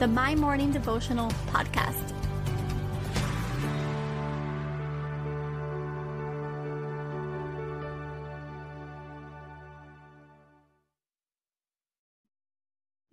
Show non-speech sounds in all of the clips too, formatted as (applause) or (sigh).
the My Morning Devotional podcast.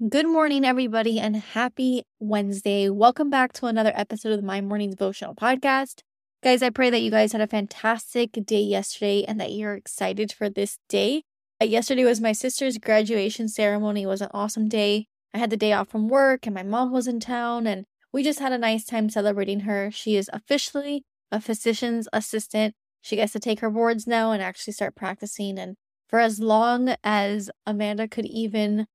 Good morning, everybody, and happy Wednesday. Welcome back to another episode of the My Morning Devotional podcast. Guys, I pray that you guys had a fantastic day yesterday and that you're excited for this day. Uh, yesterday was my sister's graduation ceremony. It was an awesome day. I had the day off from work and my mom was in town and we just had a nice time celebrating her. She is officially a physician's assistant. She gets to take her boards now and actually start practicing. And for as long as Amanda could even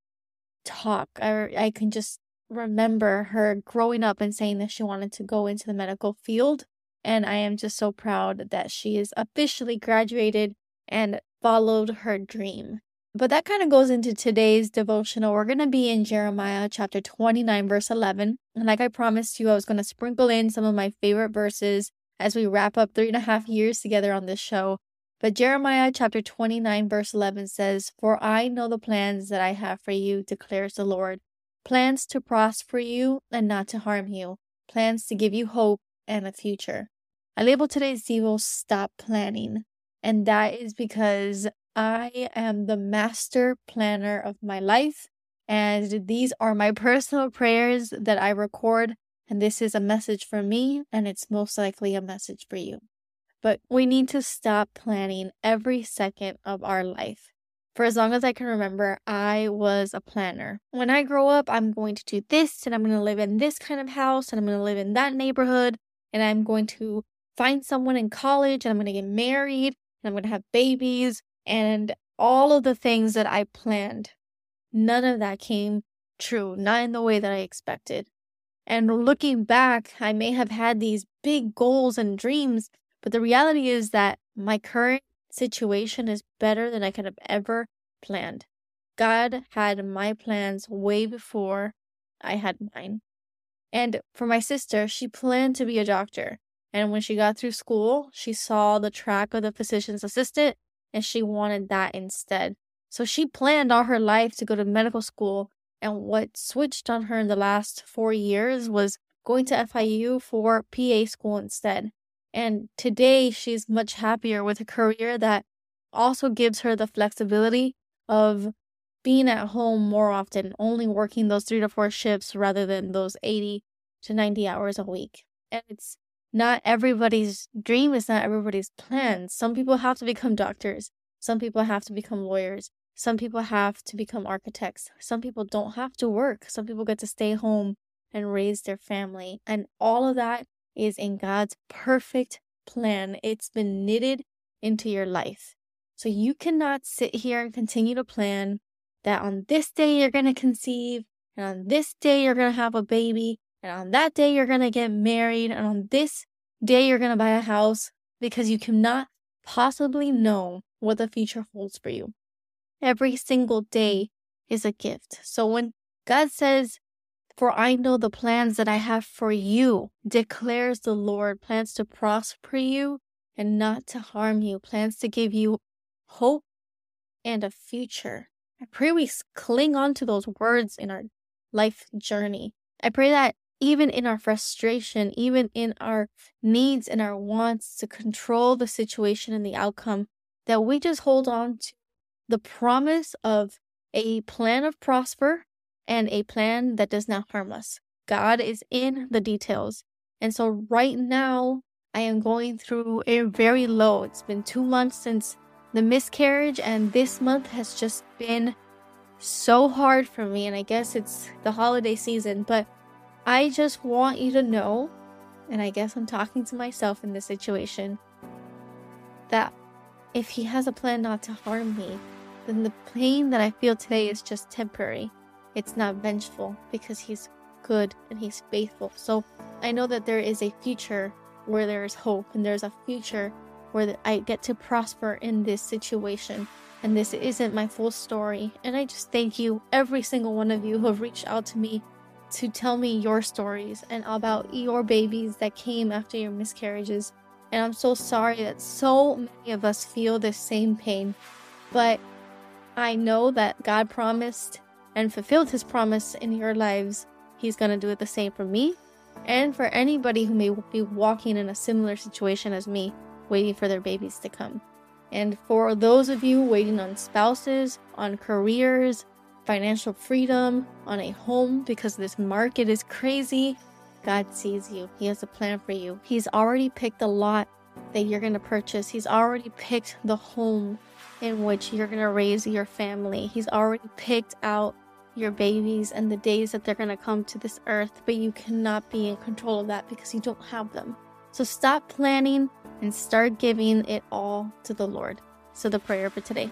talk, I, I can just remember her growing up and saying that she wanted to go into the medical field. And I am just so proud that she is officially graduated and followed her dream. But that kind of goes into today's devotional. We're going to be in Jeremiah chapter 29, verse 11. And like I promised you, I was going to sprinkle in some of my favorite verses as we wrap up three and a half years together on this show. But Jeremiah chapter 29, verse 11 says, For I know the plans that I have for you, declares the Lord plans to prosper you and not to harm you, plans to give you hope and a future. I label today's devo Stop Planning. And that is because I am the master planner of my life. And these are my (laughs) personal prayers that I record. And this is a message for me, and it's most likely a message for you. But we need to stop planning every second of our life. For as long as I can remember, I was a planner. When I grow up, I'm going to do this, and I'm going to live in this kind of house, and I'm going to live in that neighborhood, and I'm going to find someone in college, and I'm going to get married, and I'm going to have babies, and all of the things that I planned. None of that came true, not in the way that I expected. And looking back, I may have had these big goals and dreams, but the reality is that my current situation is better than I could have ever planned. God had my plans way before I had mine. And for my sister, she planned to be a doctor. And when she got through school, she saw the track of the physician's assistant and she wanted that instead. So she planned all her life to go to medical school. And what switched on her in the last four years was going to FIU for PA school instead. And today she's much happier with a career that also gives her the flexibility of being at home more often, only working those three to four shifts rather than those 80 to 90 hours a week. And it's not everybody's dream is not everybody's plan. Some people have to become doctors. Some people have to become lawyers. Some people have to become architects. Some people don't have to work. Some people get to stay home and raise their family. And all of that is in God's perfect plan. It's been knitted into your life. So you cannot sit here and continue to plan that on this day you're going to conceive, and on this day you're going to have a baby, and on that day, you're going to get married. And on this day, you're going to buy a house because you cannot possibly know what the future holds for you. Every single day is a gift. So when God says, For I know the plans that I have for you, declares the Lord, plans to prosper you and not to harm you, plans to give you hope and a future. I pray we cling on to those words in our life journey. I pray that even in our frustration, even in our needs and our wants to control the situation and the outcome, that we just hold on to the promise of a plan of prosper and a plan that does not harm us. God is in the details. And so right now, I am going through a very low. It's been two months since the miscarriage, and this month has just been so hard for me. And I guess it's the holiday season, but I just want you to know, and I guess I'm talking to myself in this situation, that if he has a plan not to harm me, then the pain that I feel today is just temporary. It's not vengeful because he's good and he's faithful. So I know that there is a future where there is hope and there's a future where I get to prosper in this situation. And this isn't my full story. And I just thank you, every single one of you who have reached out to me to tell me your stories and about your babies that came after your miscarriages. And I'm so sorry that so many of us feel the same pain. But I know that God promised and fulfilled his promise in your lives. He's going to do it the same for me and for anybody who may be walking in a similar situation as me, waiting for their babies to come. And for those of you waiting on spouses, on careers, financial freedom, on a home because this market is crazy, God sees you. He has a plan for you. He's already picked the lot that you're going to purchase. He's already picked the home in which you're going to raise your family. He's already picked out your babies and the days that they're going to come to this earth, but you cannot be in control of that because you don't have them. So stop planning and start giving it all to the Lord. So, the prayer for today.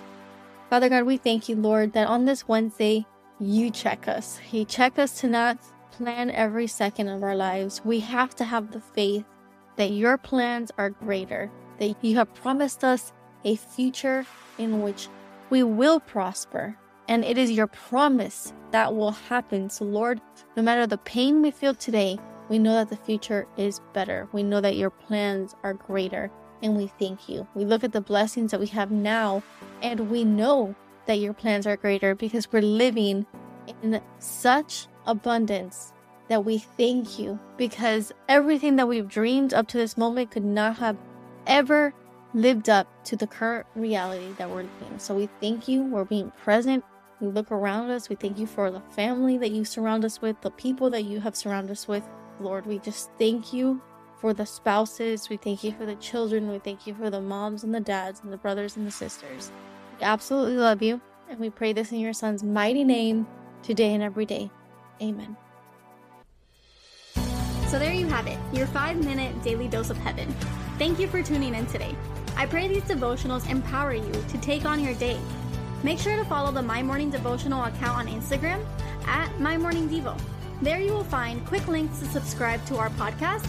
Father God, we thank you, Lord, that on this Wednesday, you check us. You check us to not plan every second of our lives. We have to have the faith that your plans are greater, that you have promised us a future in which we will prosper, and it is your promise that will happen. So, Lord, no matter the pain we feel today, we know that the future is better. We know that your plans are greater. And we thank you. We look at the blessings that we have now, and we know that your plans are greater because we're living in such abundance that we thank you because everything that we've dreamed up to this moment could not have ever lived up to the current reality that we're living. So we thank you. We're being present we look around us. We thank you for the family that you surround us with, the people that you have surrounded us with. Lord, we just thank you for the spouses. We thank you for the children. We thank you for the moms and the dads and the brothers and the sisters. We absolutely love you. And we pray this in your son's mighty name today and every day. Amen. So there you have it, your five minute daily dose of heaven. Thank you for tuning in today. I pray these devotionals empower you to take on your day Make sure to follow the My Morning Devotional account on Instagram at My Morning Devo. There you will find quick links to subscribe to our podcast